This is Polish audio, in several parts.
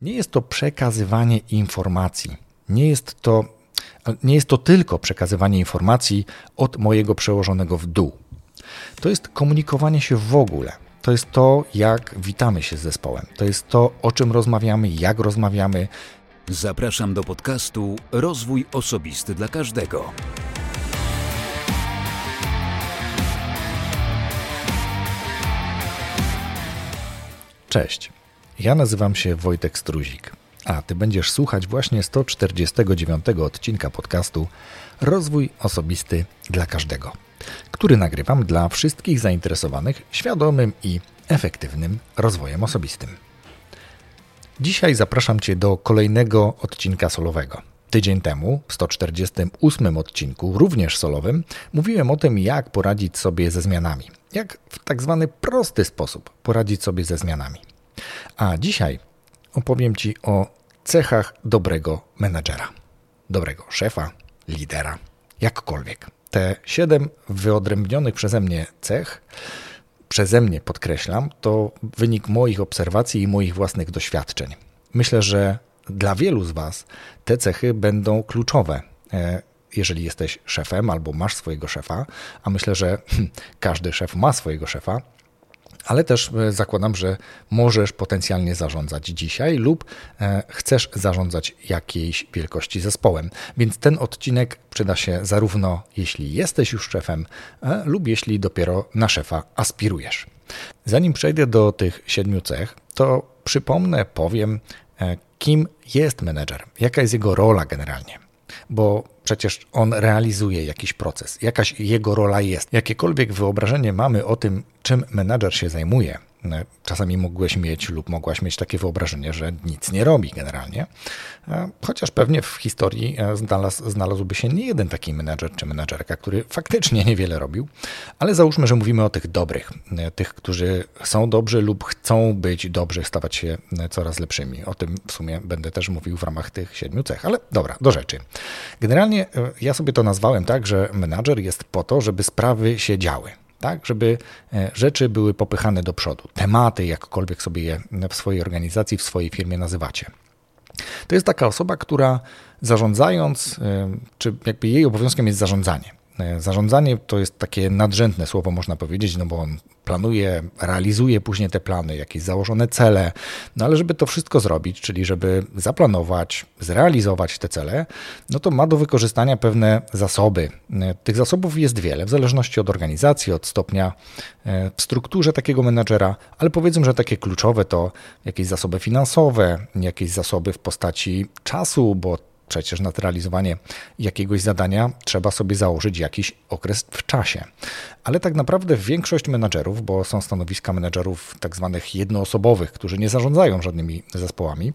Nie jest to przekazywanie informacji. Nie jest to, nie jest to tylko przekazywanie informacji od mojego przełożonego w dół. To jest komunikowanie się w ogóle. To jest to, jak witamy się z zespołem. To jest to, o czym rozmawiamy, jak rozmawiamy. Zapraszam do podcastu Rozwój Osobisty dla Każdego. Cześć. Ja nazywam się Wojtek Struzik, a Ty będziesz słuchać właśnie 149 odcinka podcastu Rozwój Osobisty dla Każdego, który nagrywam dla wszystkich zainteresowanych świadomym i efektywnym rozwojem osobistym. Dzisiaj zapraszam Cię do kolejnego odcinka solowego. Tydzień temu, w 148 odcinku, również solowym, mówiłem o tym, jak poradzić sobie ze zmianami. Jak w tak zwany prosty sposób poradzić sobie ze zmianami. A dzisiaj opowiem Ci o cechach dobrego menedżera, dobrego szefa, lidera, jakkolwiek. Te siedem wyodrębnionych przeze mnie cech, przeze mnie podkreślam, to wynik moich obserwacji i moich własnych doświadczeń. Myślę, że dla wielu z Was te cechy będą kluczowe e, jeżeli jesteś szefem albo masz swojego szefa, a myślę, że każdy szef ma swojego szefa, ale też e, zakładam, że możesz potencjalnie zarządzać dzisiaj lub e, chcesz zarządzać jakiejś wielkości zespołem. Więc ten odcinek przyda się zarówno jeśli jesteś już szefem, e, lub jeśli dopiero na szefa aspirujesz. Zanim przejdę do tych siedmiu cech, to przypomnę, powiem, kim jest menedżer, jaka jest jego rola generalnie bo przecież on realizuje jakiś proces, jakaś jego rola jest. Jakiekolwiek wyobrażenie mamy o tym, czym menadżer się zajmuje, czasami mogłeś mieć lub mogłaś mieć takie wyobrażenie, że nic nie robi generalnie. E, chociaż pewnie w historii e, znalazł, znalazłby się nie jeden taki menedżer czy menedżerka, który faktycznie niewiele robił, ale załóżmy, że mówimy o tych dobrych, tych, którzy są dobrzy lub chcą być dobrzy, stawać się coraz lepszymi. O tym w sumie będę też mówił w ramach tych siedmiu cech, ale dobra, do rzeczy. Generalnie ja sobie to nazwałem tak, że menadżer jest po to, żeby sprawy się działy tak, żeby e, rzeczy były popychane do przodu. Tematy, jakkolwiek sobie je w swojej organizacji, w swojej firmie nazywacie. To jest taka osoba, która zarządzając, e, czy jakby jej obowiązkiem jest zarządzanie. E, zarządzanie to jest takie nadrzędne słowo, można powiedzieć, no bo on planuje, realizuje później te plany, jakieś założone cele, no ale żeby to wszystko zrobić, czyli żeby zaplanować, zrealizować te cele, no to ma do wykorzystania pewne zasoby. E, tych zasobów jest wiele, w zależności od organizacji, od stopnia e, w strukturze takiego menedżera, ale powiedzmy, że takie kluczowe to jakieś zasoby finansowe, jakieś zasoby w postaci czasu, bo Przecież na realizowanie jakiegoś zadania trzeba sobie założyć jakiś okres w czasie. Ale tak naprawdę większość menadżerów, bo są stanowiska menadżerów tak zwanych jednoosobowych, którzy nie zarządzają żadnymi zespołami,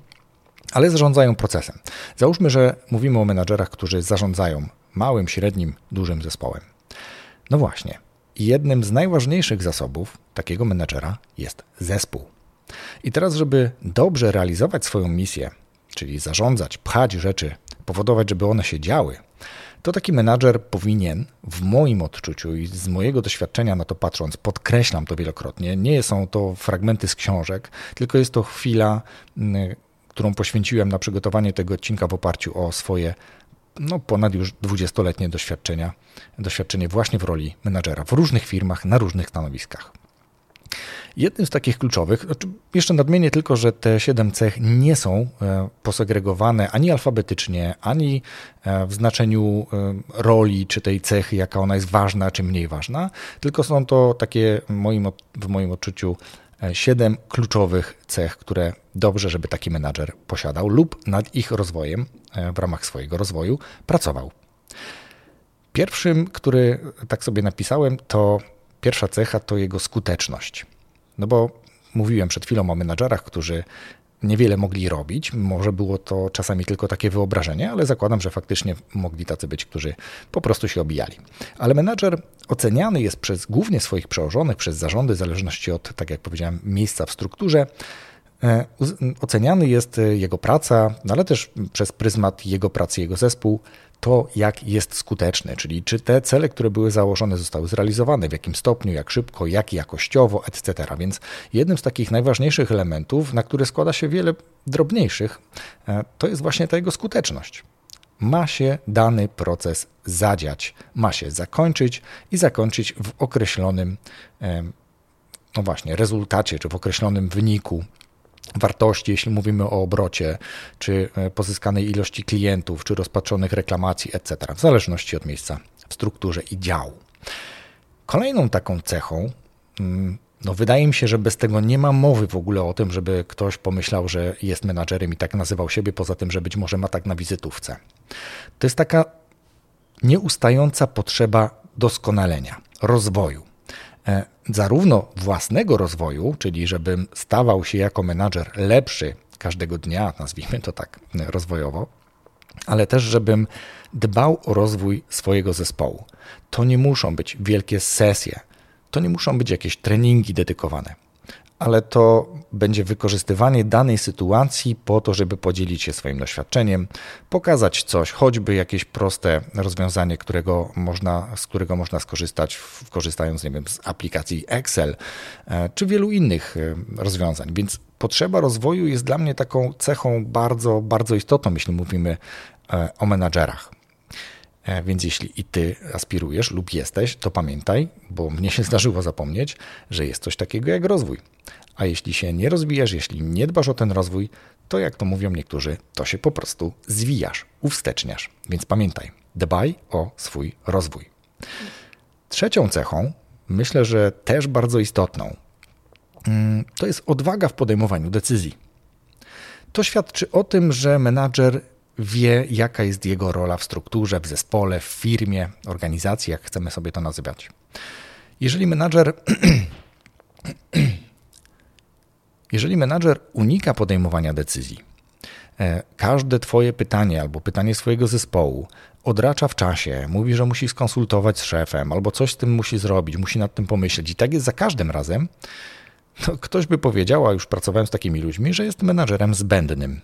ale zarządzają procesem. Załóżmy, że mówimy o menadżerach, którzy zarządzają małym, średnim, dużym zespołem. No właśnie, jednym z najważniejszych zasobów takiego menadżera jest zespół. I teraz, żeby dobrze realizować swoją misję, czyli zarządzać, pchać rzeczy, powodować, żeby one się działy, to taki menadżer powinien, w moim odczuciu i z mojego doświadczenia na to patrząc, podkreślam to wielokrotnie, nie są to fragmenty z książek, tylko jest to chwila, którą poświęciłem na przygotowanie tego odcinka w oparciu o swoje no, ponad już dwudziestoletnie doświadczenia, doświadczenie właśnie w roli menadżera w różnych firmach, na różnych stanowiskach. Jednym z takich kluczowych, znaczy jeszcze nadmienię tylko, że te siedem cech nie są e, posegregowane ani alfabetycznie, ani e, w znaczeniu e, roli czy tej cechy, jaka ona jest ważna czy mniej ważna, tylko są to takie moim, w moim odczuciu siedem kluczowych cech, które dobrze, żeby taki menadżer posiadał lub nad ich rozwojem w ramach swojego rozwoju pracował. Pierwszym, który tak sobie napisałem, to pierwsza cecha to jego skuteczność. No bo mówiłem przed chwilą o menadżerach, którzy niewiele mogli robić. Może było to czasami tylko takie wyobrażenie, ale zakładam, że faktycznie mogli tacy być, którzy po prostu się obijali. Ale menadżer oceniany jest przez głównie swoich przełożonych, przez zarządy, w zależności od, tak jak powiedziałem, miejsca w strukturze, oceniany jest e, jego praca, no ale też przez pryzmat jego pracy, jego zespół, to jak jest skuteczny, czyli czy te cele, które były założone, zostały zrealizowane, w jakim stopniu, jak szybko, jak jakościowo, etc. Więc jednym z takich najważniejszych elementów, na które składa się wiele drobniejszych, e, to jest właśnie ta jego skuteczność. Ma się dany proces zadziać, ma się zakończyć i zakończyć w określonym, no właśnie, rezultacie, czy w określonym wyniku, wartości, jeśli mówimy o obrocie, czy e, pozyskanej ilości klientów, czy rozpatrzonych reklamacji, etc., w zależności od miejsca w strukturze i działu. Kolejną taką cechą, mm, no wydaje mi się, że bez tego nie ma mowy w ogóle o tym, żeby ktoś pomyślał, że jest menadżerem i tak nazywał siebie, poza tym, że być może ma tak na wizytówce. To jest taka nieustająca potrzeba doskonalenia, rozwoju. E, zarówno własnego rozwoju, czyli żebym stawał się jako menadżer lepszy każdego dnia, nazwijmy to tak rozwojowo, ale też żebym dbał o rozwój swojego zespołu. To nie muszą być wielkie sesje, to nie muszą być jakieś treningi dedykowane ale to będzie wykorzystywanie danej sytuacji po to, żeby podzielić się swoim doświadczeniem, pokazać coś, choćby jakieś proste rozwiązanie, którego można, z którego można skorzystać, korzystając nie wiem, z aplikacji Excel e, czy wielu innych e, rozwiązań. Więc potrzeba rozwoju jest dla mnie taką cechą bardzo, bardzo istotną, jeśli mówimy e, o menadżerach. Więc jeśli i ty aspirujesz lub jesteś, to pamiętaj, bo mnie się zdarzyło zapomnieć, że jest coś takiego jak rozwój. A jeśli się nie rozwijasz, jeśli nie dbasz o ten rozwój, to jak to mówią niektórzy, to się po prostu zwijasz, uwsteczniasz. Więc pamiętaj, dbaj o swój rozwój. Trzecią cechą, myślę, że też bardzo istotną, mm, to jest odwaga w podejmowaniu decyzji. To świadczy o tym, że menadżer wie, jaka jest jego rola w strukturze, w zespole, w firmie, organizacji, jak chcemy sobie to nazywać. Jeżeli menadżer Jeżeli menadżer unika podejmowania decyzji, e, każde Twoje pytanie albo pytanie swojego zespołu odracza w czasie, mówi, że musi skonsultować z szefem albo coś z tym musi zrobić, musi nad tym pomyśleć i tak jest za każdym razem, to ktoś by powiedział, a już pracowałem z takimi ludźmi, że jest menadżerem zbędnym.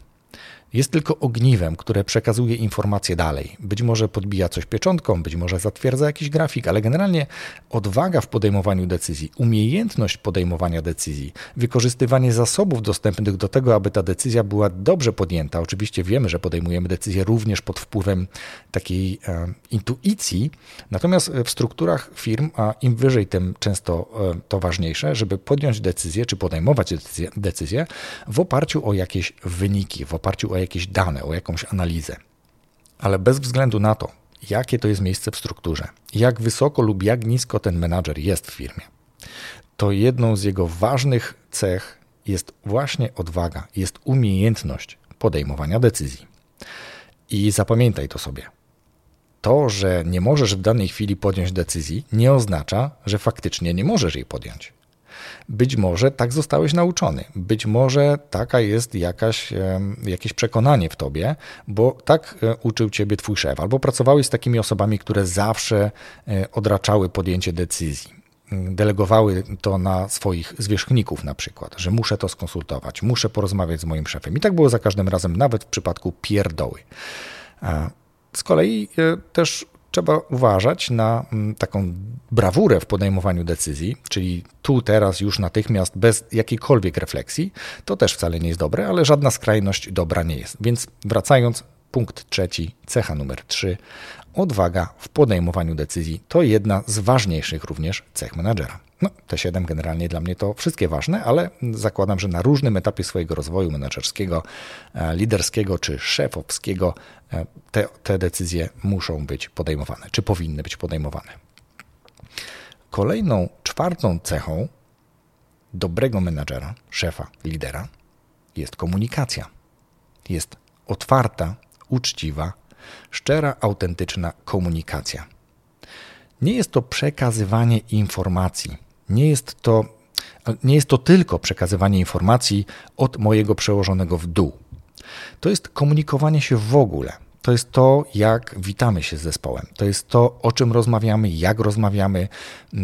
Jest tylko ogniwem, które przekazuje informacje dalej. Być może podbija coś pieczątką, być może zatwierdza jakiś grafik, ale generalnie odwaga w podejmowaniu decyzji, umiejętność podejmowania decyzji, wykorzystywanie zasobów dostępnych do tego, aby ta decyzja była dobrze podjęta. Oczywiście wiemy, że podejmujemy decyzje również pod wpływem takiej e, intuicji, natomiast w strukturach firm, a im wyżej, tym często e, to ważniejsze, żeby podjąć decyzję czy podejmować decyzję, decyzję w oparciu o jakieś wyniki, w oparciu o jakieś dane, o jakąś analizę. Ale bez względu na to, jakie to jest miejsce w strukturze, jak wysoko lub jak nisko ten menadżer jest w firmie, to jedną z jego ważnych cech jest właśnie odwaga, jest umiejętność podejmowania decyzji. I zapamiętaj to sobie. To, że nie możesz w danej chwili podjąć decyzji, nie oznacza, że faktycznie nie możesz jej podjąć. Być może tak zostałeś nauczony, być może taka jest jakaś, jakieś przekonanie w tobie, bo tak e, uczył ciebie twój szef, albo pracowałeś z takimi osobami, które zawsze e, odraczały podjęcie decyzji mm, delegowały to na swoich zwierzchników na przykład, że muszę to skonsultować, muszę porozmawiać z moim szefem. I tak było za każdym razem, nawet w przypadku pierdoły. Z kolei e, też trzeba uważać na mm, taką brawurę w podejmowaniu decyzji, czyli tu, teraz, już natychmiast, bez jakiejkolwiek refleksji. To też wcale nie jest dobre, ale żadna skrajność dobra nie jest. Więc wracając, punkt trzeci, cecha numer trzy, odwaga w podejmowaniu decyzji to jedna z ważniejszych również cech menadżera. No, te siedem generalnie dla mnie to wszystkie ważne, ale zakładam, że na różnym etapie swojego rozwoju menedżerskiego, e, liderskiego czy szefowskiego e, te, te decyzje muszą być podejmowane, czy powinny być podejmowane. Kolejną, czwartą cechą dobrego menadżera, szefa, lidera jest komunikacja. Jest otwarta, uczciwa, szczera, autentyczna komunikacja. Nie jest to przekazywanie informacji, nie jest to, nie jest to tylko przekazywanie informacji od mojego przełożonego w dół. To jest komunikowanie się w ogóle. To jest to, jak witamy się z zespołem. To jest to, o czym rozmawiamy, jak rozmawiamy,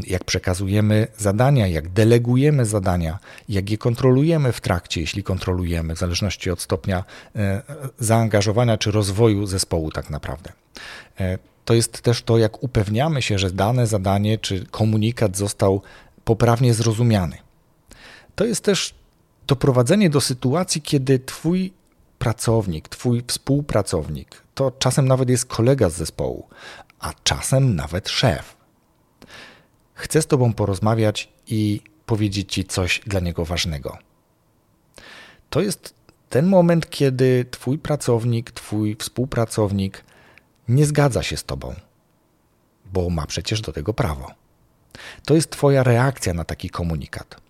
jak przekazujemy zadania, jak delegujemy zadania, jak je kontrolujemy w trakcie, jeśli kontrolujemy, w zależności od stopnia e, zaangażowania czy rozwoju zespołu, tak naprawdę. E, to jest też to, jak upewniamy się, że dane zadanie czy komunikat został poprawnie zrozumiany. To jest też doprowadzenie do sytuacji, kiedy Twój pracownik, Twój współpracownik, to czasem nawet jest kolega z zespołu, a czasem nawet szef. Chce z Tobą porozmawiać i powiedzieć Ci coś dla niego ważnego. To jest ten moment, kiedy Twój pracownik, Twój współpracownik nie zgadza się z Tobą, bo ma przecież do tego prawo. To jest Twoja reakcja na taki komunikat.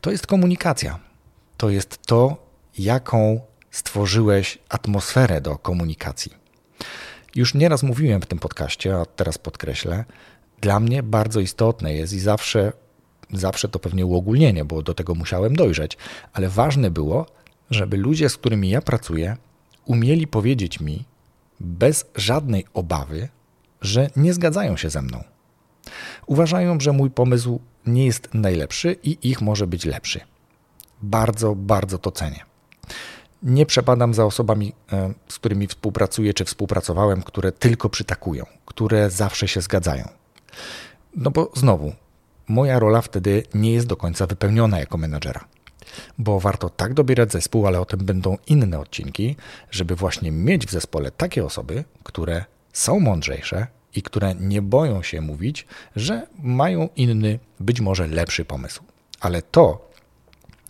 To jest komunikacja. To jest to, jaką stworzyłeś atmosferę do komunikacji. Już nieraz mówiłem w tym podcaście, a teraz podkreślę, dla mnie bardzo istotne jest i zawsze, zawsze to pewnie uogólnienie, bo do tego musiałem dojrzeć, ale ważne było, żeby ludzie, z którymi ja pracuję, umieli powiedzieć mi bez żadnej obawy, że nie zgadzają się ze mną. Uważają, że mój pomysł nie jest najlepszy i ich może być lepszy. Bardzo, bardzo to cenię nie przepadam za osobami, e, z którymi współpracuję czy współpracowałem, które tylko przytakują, które zawsze się zgadzają. No bo znowu, moja rola wtedy nie jest do końca wypełniona jako menadżera. Bo warto tak dobierać zespół, ale o tym będą inne odcinki, żeby właśnie mieć w zespole takie osoby, które są mądrzejsze i które nie boją się mówić, że mają inny, być może lepszy pomysł. Ale to,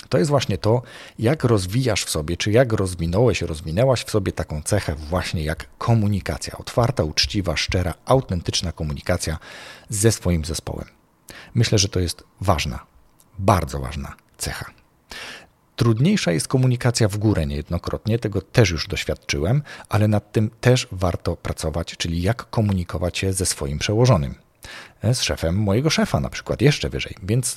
to jest właśnie to, jak rozwijasz w sobie, czy jak rozwinąłeś, rozwinęłaś w sobie taką cechę właśnie jak komunikacja. Otwarta, uczciwa, szczera, autentyczna komunikacja ze swoim zespołem. Myślę, że to jest ważna, bardzo ważna cecha. Trudniejsza jest komunikacja w górę niejednokrotnie, tego też już doświadczyłem, ale nad tym też warto pracować, czyli jak komunikować się ze swoim przełożonym. Z szefem mojego szefa, na przykład, jeszcze wyżej. Więc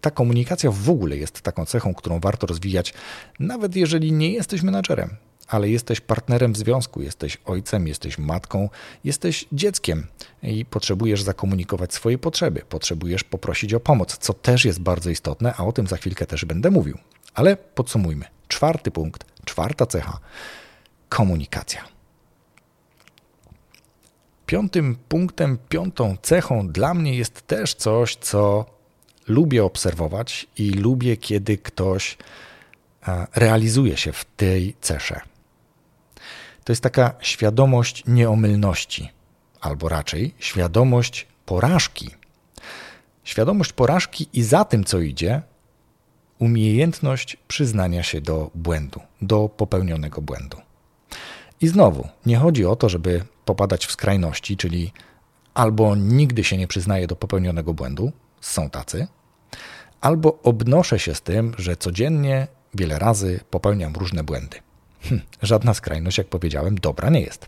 ta komunikacja w ogóle jest taką cechą, którą warto rozwijać, nawet jeżeli nie jesteś menadżerem, ale jesteś partnerem w związku, jesteś ojcem, jesteś matką, jesteś dzieckiem i potrzebujesz zakomunikować swoje potrzeby, potrzebujesz poprosić o pomoc, co też jest bardzo istotne, a o tym za chwilkę też będę mówił. Ale podsumujmy. Czwarty punkt, czwarta cecha komunikacja. Piątym punktem, piątą cechą dla mnie jest też coś, co lubię obserwować i lubię, kiedy ktoś e, realizuje się w tej cesze. To jest taka świadomość nieomylności, albo raczej świadomość porażki. Świadomość porażki i za tym, co idzie, umiejętność przyznania się do błędu, do popełnionego błędu. I znowu, nie chodzi o to, żeby popadać w skrajności, czyli albo nigdy się nie przyznaje do popełnionego błędu, są tacy, albo obnoszę się z tym, że codziennie wiele razy popełniam różne błędy. Hm, żadna skrajność, jak powiedziałem, dobra nie jest.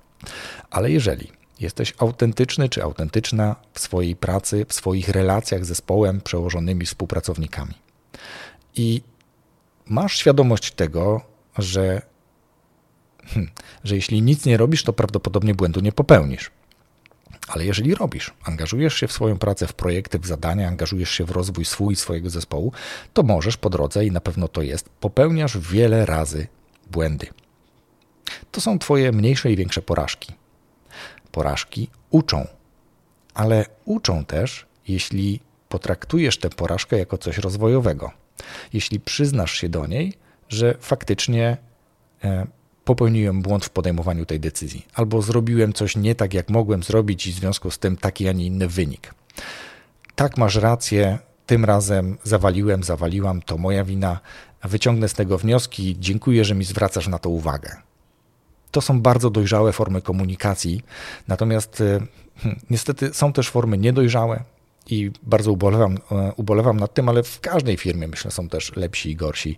Ale jeżeli jesteś autentyczny czy autentyczna w swojej pracy, w swoich relacjach z zespołem, przełożonymi współpracownikami i masz świadomość tego, że, hm, że jeśli nic nie robisz, to prawdopodobnie błędu nie popełnisz. Ale jeżeli robisz, angażujesz się w swoją pracę, w projekty, w zadania, angażujesz się w rozwój swój i swojego zespołu, to możesz po drodze, i na pewno to jest, popełniasz wiele razy błędy. To są Twoje mniejsze i większe porażki. Porażki uczą, ale uczą też, jeśli potraktujesz tę porażkę jako coś rozwojowego. Jeśli przyznasz się do niej, że faktycznie e, popełniłem błąd w podejmowaniu tej decyzji, albo zrobiłem coś nie tak, jak mogłem zrobić, i w związku z tym taki, a nie inny wynik. Tak, masz rację, tym razem zawaliłem, zawaliłam, to moja wina, wyciągnę z tego wnioski, dziękuję, że mi zwracasz na to uwagę. To są bardzo dojrzałe formy komunikacji, natomiast e, hmm, niestety są też formy niedojrzałe, i bardzo ubolewam, e, ubolewam nad tym, ale w każdej firmie myślę są też lepsi i gorsi.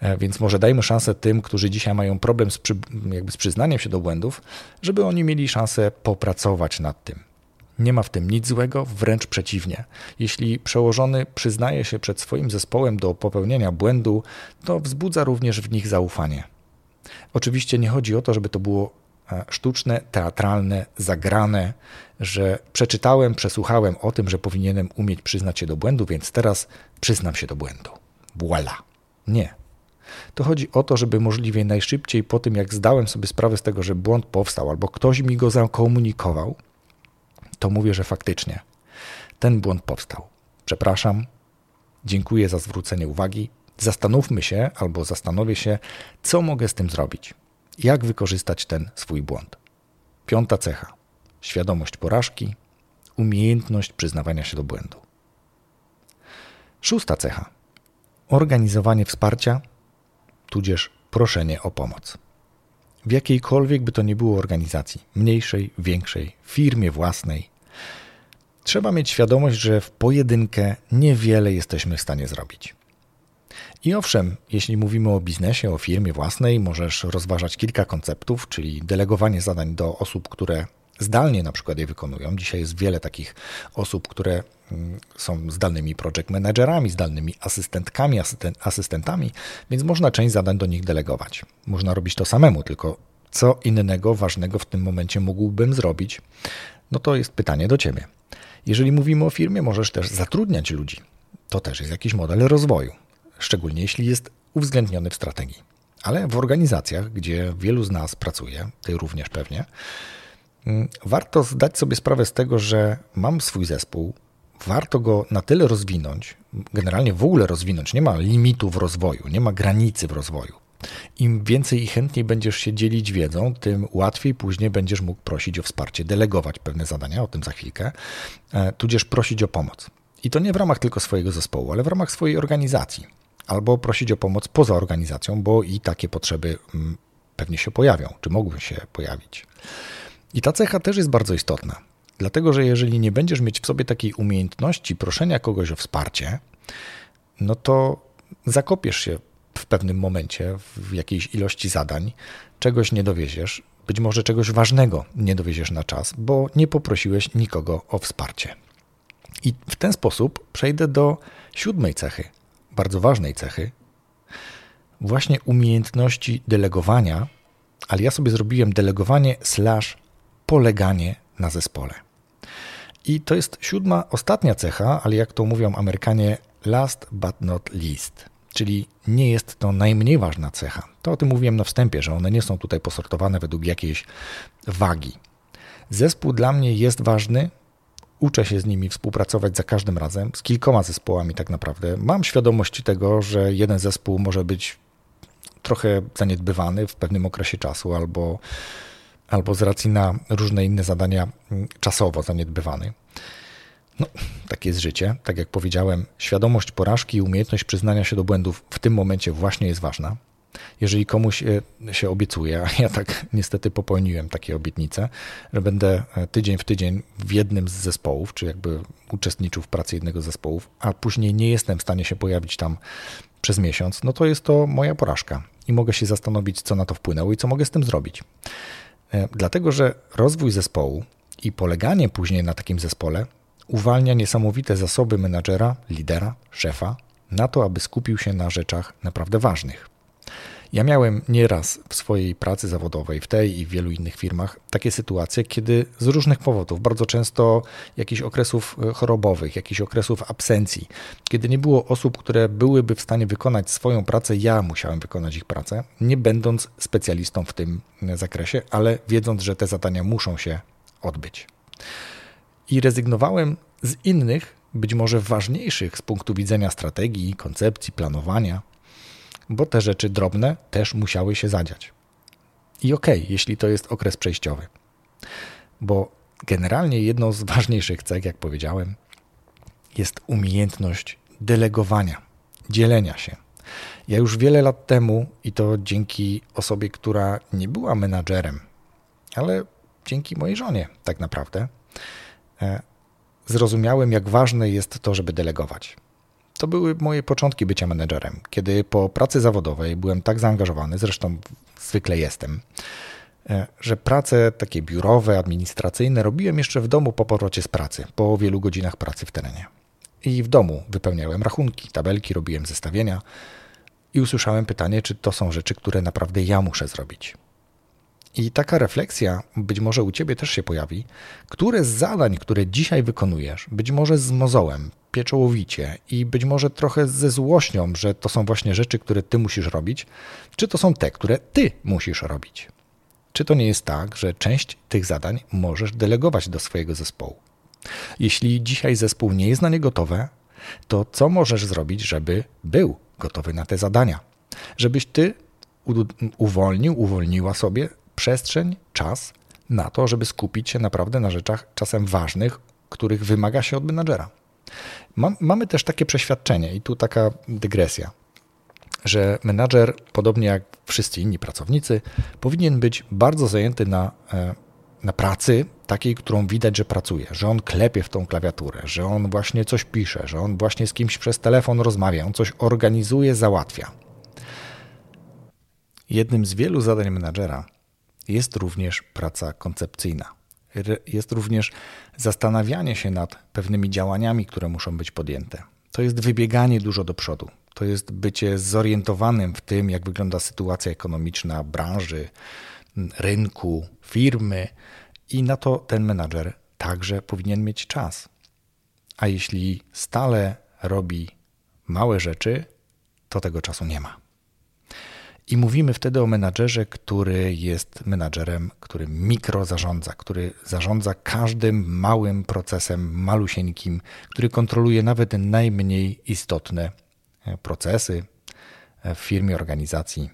E, więc może dajmy szansę tym, którzy dzisiaj mają problem z, przy, jakby z przyznaniem się do błędów, żeby oni mieli szansę popracować nad tym. Nie ma w tym nic złego, wręcz przeciwnie. Jeśli przełożony przyznaje się przed swoim zespołem do popełnienia błędu, to wzbudza również w nich zaufanie. Oczywiście nie chodzi o to, żeby to było sztuczne, teatralne, zagrane, że przeczytałem, przesłuchałem o tym, że powinienem umieć przyznać się do błędu, więc teraz przyznam się do błędu. Voila. Nie. To chodzi o to, żeby możliwie najszybciej po tym, jak zdałem sobie sprawę z tego, że błąd powstał, albo ktoś mi go zakomunikował, to mówię, że faktycznie ten błąd powstał. Przepraszam, dziękuję za zwrócenie uwagi. Zastanówmy się, albo zastanowię się, co mogę z tym zrobić. Jak wykorzystać ten swój błąd. Piąta cecha: świadomość porażki, umiejętność przyznawania się do błędu. Szósta cecha: organizowanie wsparcia, tudzież proszenie o pomoc. W jakiejkolwiek by to nie było organizacji, mniejszej, większej, firmie własnej, trzeba mieć świadomość, że w pojedynkę niewiele jesteśmy w stanie zrobić. I owszem, jeśli mówimy o biznesie, o firmie własnej, możesz rozważać kilka konceptów, czyli delegowanie zadań do osób, które zdalnie na przykład je wykonują. Dzisiaj jest wiele takich osób, które mm, są zdalnymi project managerami, zdalnymi asystentkami, asystentami, więc można część zadań do nich delegować. Można robić to samemu, tylko co innego ważnego w tym momencie mógłbym zrobić? No to jest pytanie do ciebie. Jeżeli mówimy o firmie, możesz też zatrudniać ludzi. To też jest jakiś model rozwoju, szczególnie jeśli jest uwzględniony w strategii. Ale w organizacjach, gdzie wielu z nas pracuje, ty również pewnie, mm, warto zdać sobie sprawę z tego, że mam swój zespół, warto go na tyle rozwinąć, generalnie w ogóle rozwinąć. Nie ma limitu w rozwoju, nie ma granicy w rozwoju. Im więcej i chętniej będziesz się dzielić wiedzą, tym łatwiej później będziesz mógł prosić o wsparcie, delegować pewne zadania, o tym za chwilkę, e, tudzież prosić o pomoc. I to nie w ramach tylko swojego zespołu, ale w ramach swojej organizacji. Albo prosić o pomoc poza organizacją, bo i takie potrzeby mm, pewnie się pojawią, czy mogą się pojawić. I ta cecha też jest bardzo istotna, dlatego że jeżeli nie będziesz mieć w sobie takiej umiejętności proszenia kogoś o wsparcie, no to zakopiesz się w pewnym momencie, w jakiejś ilości zadań, czegoś nie dowieziesz, być może czegoś ważnego nie dowieziesz na czas, bo nie poprosiłeś nikogo o wsparcie. I w ten sposób przejdę do siódmej cechy, bardzo ważnej cechy, właśnie umiejętności delegowania, ale ja sobie zrobiłem delegowanie slash poleganie na zespole. I to jest siódma, ostatnia cecha, ale jak to mówią Amerykanie, last but not least czyli nie jest to najmniej ważna cecha. To o tym mówiłem na wstępie, że one nie są tutaj posortowane według jakiejś wagi. Zespół dla mnie jest ważny, uczę się z nimi współpracować za każdym razem, z kilkoma zespołami tak naprawdę. Mam świadomość tego, że jeden zespół może być trochę zaniedbywany w pewnym okresie czasu albo, albo z racji na różne inne zadania mm, czasowo zaniedbywany. No, takie jest życie. Tak jak powiedziałem, świadomość porażki i umiejętność przyznania się do błędów w tym momencie właśnie jest ważna. Jeżeli komuś e, się obiecuje, a ja tak niestety popełniłem takie obietnice, że będę e, tydzień w tydzień w jednym z zespołów, czy jakby uczestniczył w pracy jednego z zespołów, a później nie jestem w stanie się pojawić tam przez miesiąc, no to jest to moja porażka i mogę się zastanowić, co na to wpłynęło i co mogę z tym zrobić. E, dlatego, że rozwój zespołu i poleganie później na takim zespole uwalnia niesamowite zasoby menadżera, lidera, szefa na to, aby skupił się na rzeczach naprawdę ważnych. Ja miałem nieraz w swojej pracy zawodowej, w tej i w wielu innych firmach, takie sytuacje, kiedy z różnych powodów, bardzo często jakichś okresów e, chorobowych, jakichś okresów absencji, kiedy nie było osób, które byłyby w stanie wykonać swoją pracę, ja musiałem wykonać ich pracę, nie będąc specjalistą w tym zakresie, ale wiedząc, że te zadania muszą się odbyć. I rezygnowałem z innych, być może ważniejszych z punktu widzenia strategii, koncepcji, planowania, bo te rzeczy drobne też musiały się zadziać. I okej, okay, jeśli to jest okres przejściowy, bo generalnie jedną z ważniejszych cech, jak powiedziałem, jest umiejętność delegowania, dzielenia się. Ja już wiele lat temu, i to dzięki osobie, która nie była menadżerem, ale dzięki mojej żonie, tak naprawdę, E, zrozumiałem, jak ważne jest to, żeby delegować. To były moje początki bycia menedżerem, kiedy po pracy zawodowej byłem tak zaangażowany, zresztą zwykle jestem, e, że prace takie biurowe, administracyjne robiłem jeszcze w domu po powrocie z pracy, po wielu godzinach pracy w terenie. I w domu wypełniałem rachunki, tabelki, robiłem zestawienia i usłyszałem pytanie, czy to są rzeczy, które naprawdę ja muszę zrobić. I taka refleksja być może u ciebie też się pojawi, które z zadań, które dzisiaj wykonujesz, być może z mozołem, pieczołowicie i być może trochę ze złośnią, że to są właśnie rzeczy, które ty musisz robić, czy to są te, które ty musisz robić. Czy to nie jest tak, że część tych zadań możesz delegować do swojego zespołu? Jeśli dzisiaj zespół nie jest na nie gotowy, to co możesz zrobić, żeby był gotowy na te zadania? Żebyś ty uwolnił, uwolniła sobie przestrzeń, czas na to, żeby skupić się naprawdę na rzeczach czasem ważnych, których wymaga się od menadżera. Mamy też takie przeświadczenie, i tu taka dygresja, że menadżer, podobnie jak wszyscy inni pracownicy, powinien być bardzo zajęty na, e, na pracy takiej, którą widać, że pracuje, że on klepie w tą klawiaturę, że on właśnie coś pisze, że on właśnie z kimś przez telefon rozmawia, on coś organizuje, załatwia. Jednym z wielu zadań menadżera jest również praca koncepcyjna. Jest również zastanawianie się nad pewnymi działaniami, które muszą być podjęte. To jest wybieganie dużo do przodu. To jest bycie zorientowanym w tym, jak wygląda sytuacja ekonomiczna branży, rynku, firmy, i na to ten menadżer także powinien mieć czas. A jeśli stale robi małe rzeczy, to tego czasu nie ma. I mówimy wtedy o menadżerze, który jest menadżerem, który mikro zarządza, który zarządza każdym małym procesem, malusieńkim, który kontroluje nawet najmniej istotne e, procesy e, w firmie, organizacji.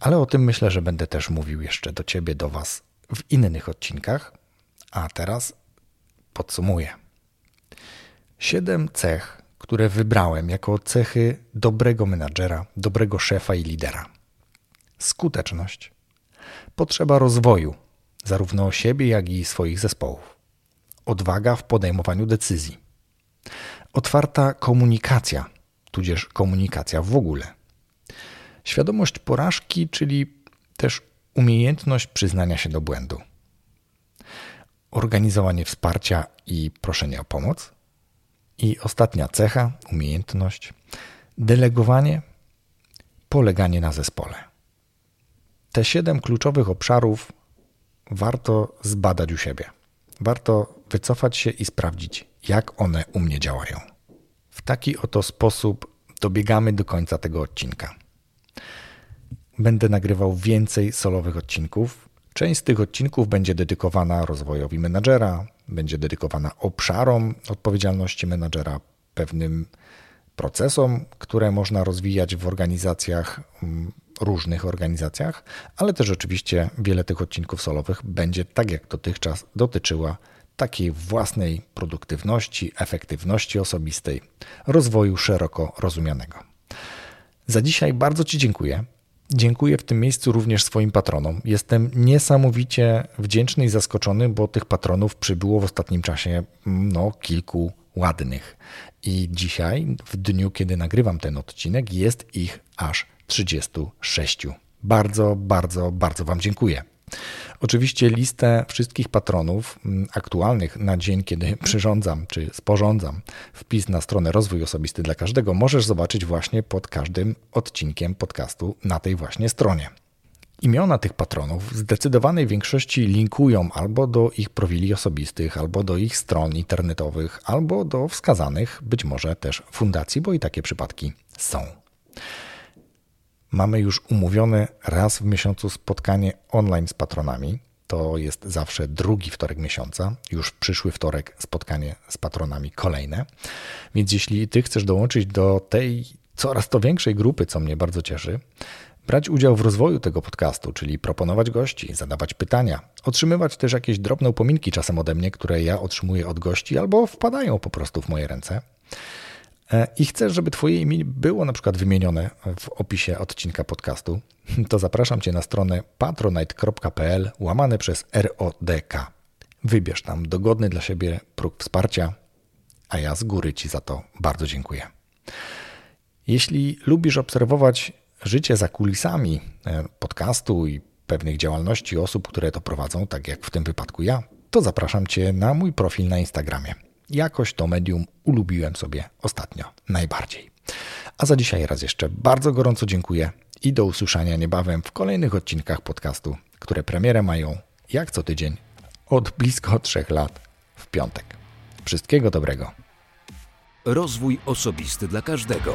Ale o tym myślę, że będę też mówił jeszcze do Ciebie, do Was w innych odcinkach. A teraz podsumuję. Siedem cech które wybrałem jako cechy dobrego menadżera, dobrego szefa i lidera. Skuteczność, potrzeba rozwoju, zarówno siebie, jak i swoich zespołów, odwaga w podejmowaniu decyzji, otwarta komunikacja, tudzież komunikacja w ogóle, świadomość porażki, czyli też umiejętność przyznania się do błędu, organizowanie wsparcia i proszenie o pomoc, i ostatnia cecha, umiejętność delegowanie, poleganie na zespole. Te siedem kluczowych obszarów warto zbadać u siebie. Warto wycofać się i sprawdzić, jak one u mnie działają. W taki oto sposób dobiegamy do końca tego odcinka. Będę nagrywał więcej solowych odcinków. Część z tych odcinków będzie dedykowana rozwojowi menadżera, będzie dedykowana obszarom odpowiedzialności menadżera, pewnym procesom, które można rozwijać w organizacjach, mm, różnych organizacjach, ale też oczywiście wiele tych odcinków solowych będzie, tak jak dotychczas, dotyczyła takiej własnej produktywności, efektywności osobistej, rozwoju szeroko rozumianego. Za dzisiaj bardzo Ci dziękuję. Dziękuję w tym miejscu również swoim patronom. Jestem niesamowicie wdzięczny i zaskoczony, bo tych patronów przybyło w ostatnim czasie no, kilku ładnych. I dzisiaj, w dniu, kiedy nagrywam ten odcinek, jest ich aż 36. Bardzo, bardzo, bardzo Wam dziękuję. Oczywiście listę wszystkich patronów mm, aktualnych na dzień, kiedy przyrządzam czy sporządzam wpis na stronę Rozwój Osobisty dla Każdego, możesz zobaczyć właśnie pod każdym odcinkiem podcastu na tej właśnie stronie. Imiona tych patronów w zdecydowanej większości linkują albo do ich profili osobistych, albo do ich stron internetowych, albo do wskazanych być może też fundacji, bo i takie przypadki są. Mamy już umówione raz w miesiącu spotkanie online z patronami. To jest zawsze drugi wtorek miesiąca. Już przyszły wtorek spotkanie z patronami kolejne. Więc jeśli Ty chcesz dołączyć do tej coraz to większej grupy, co mnie bardzo cieszy, brać udział w rozwoju tego podcastu, czyli proponować gości, zadawać pytania, otrzymywać też jakieś drobne upominki czasem ode mnie, które ja otrzymuję od gości albo wpadają po prostu w moje ręce i chcesz, żeby Twoje imię było na przykład wymienione w opisie odcinka podcastu, to zapraszam Cię na stronę patronite.pl łamane przez RODK. Wybierz tam dogodny dla siebie próg wsparcia, a ja z góry Ci za to bardzo dziękuję. Jeśli lubisz obserwować życie za kulisami e, podcastu i pewnych działalności osób, które to prowadzą, tak jak w tym wypadku ja, to zapraszam Cię na mój profil na Instagramie Jakoś to medium ulubiłem sobie ostatnio najbardziej. A za dzisiaj raz jeszcze bardzo gorąco dziękuję i do usłyszenia niebawem w kolejnych odcinkach podcastu, które premierę mają jak co tydzień od blisko trzech lat w piątek. Wszystkiego dobrego. Rozwój osobisty dla każdego.